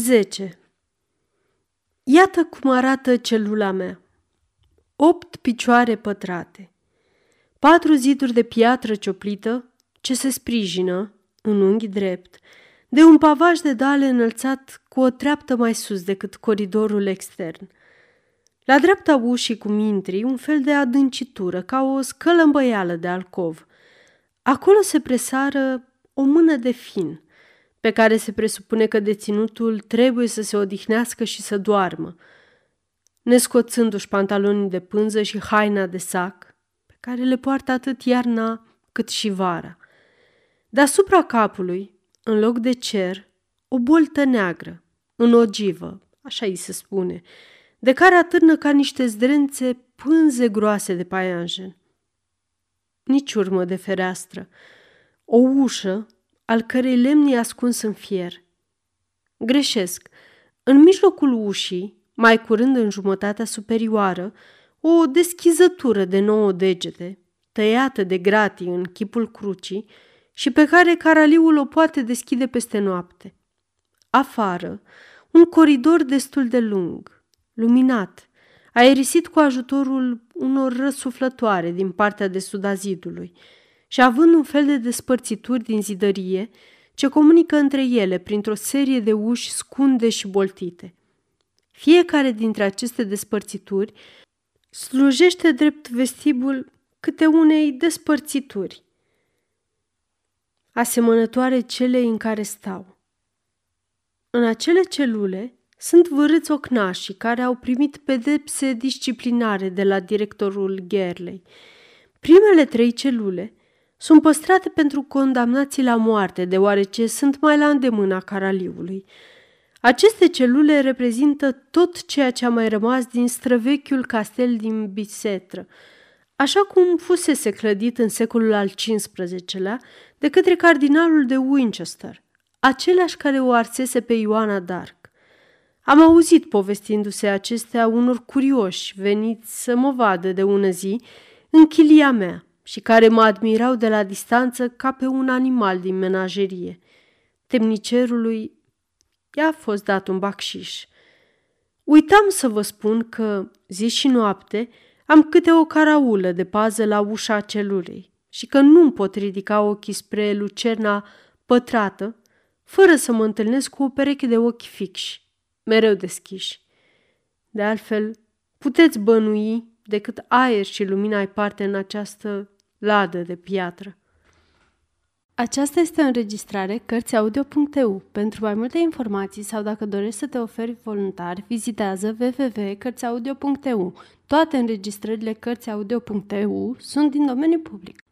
10. Iată cum arată celula mea. Opt picioare pătrate, patru ziduri de piatră cioplită ce se sprijină, în unghi drept, de un pavaj de dale înălțat cu o treaptă mai sus decât coridorul extern. La dreapta ușii cum intri, un fel de adâncitură, ca o scălămbăială de alcov. Acolo se presară o mână de fin – pe care se presupune că deținutul trebuie să se odihnească și să doarmă, nescoțându-și pantalonii de pânză și haina de sac, pe care le poartă atât iarna cât și vara. Deasupra capului, în loc de cer, o boltă neagră, în ogivă, așa îi se spune, de care atârnă ca niște zdrențe pânze groase de paianjen. Nici urmă de fereastră. O ușă al cărei lemn e ascuns în fier. Greșesc. În mijlocul ușii, mai curând în jumătatea superioară, o deschizătură de nouă degete, tăiată de gratii în chipul crucii și pe care caraliul o poate deschide peste noapte. Afară, un coridor destul de lung, luminat, aerisit cu ajutorul unor răsuflătoare din partea de sud a zidului – și având un fel de despărțituri din zidărie ce comunică între ele printr-o serie de uși scunde și boltite. Fiecare dintre aceste despărțituri slujește drept vestibul câte unei despărțituri, asemănătoare celei în care stau. În acele celule sunt vârâți ocnașii care au primit pedepse disciplinare de la directorul Gerley. Primele trei celule sunt păstrate pentru condamnații la moarte, deoarece sunt mai la îndemâna caraliului. Aceste celule reprezintă tot ceea ce a mai rămas din străvechiul castel din Bisetră, așa cum fusese clădit în secolul al XV-lea de către cardinalul de Winchester, același care o arsese pe Ioana Dark. Am auzit povestindu-se acestea unor curioși veniți să mă vadă de ună zi în chilia mea – și care mă admirau de la distanță ca pe un animal din menagerie. Temnicerului i-a fost dat un bacșiș. Uitam să vă spun că, zi și noapte, am câte o caraulă de pază la ușa celulei și că nu pot ridica ochii spre lucerna pătrată, fără să mă întâlnesc cu o pereche de ochi fixi, mereu deschiși. De altfel, puteți bănui decât aer și lumina ai parte în această ladă de piatră. Aceasta este o înregistrare Cărțiaudio.eu. Pentru mai multe informații sau dacă dorești să te oferi voluntar, vizitează www.cărțiaudio.eu. Toate înregistrările Cărțiaudio.eu sunt din domeniu public.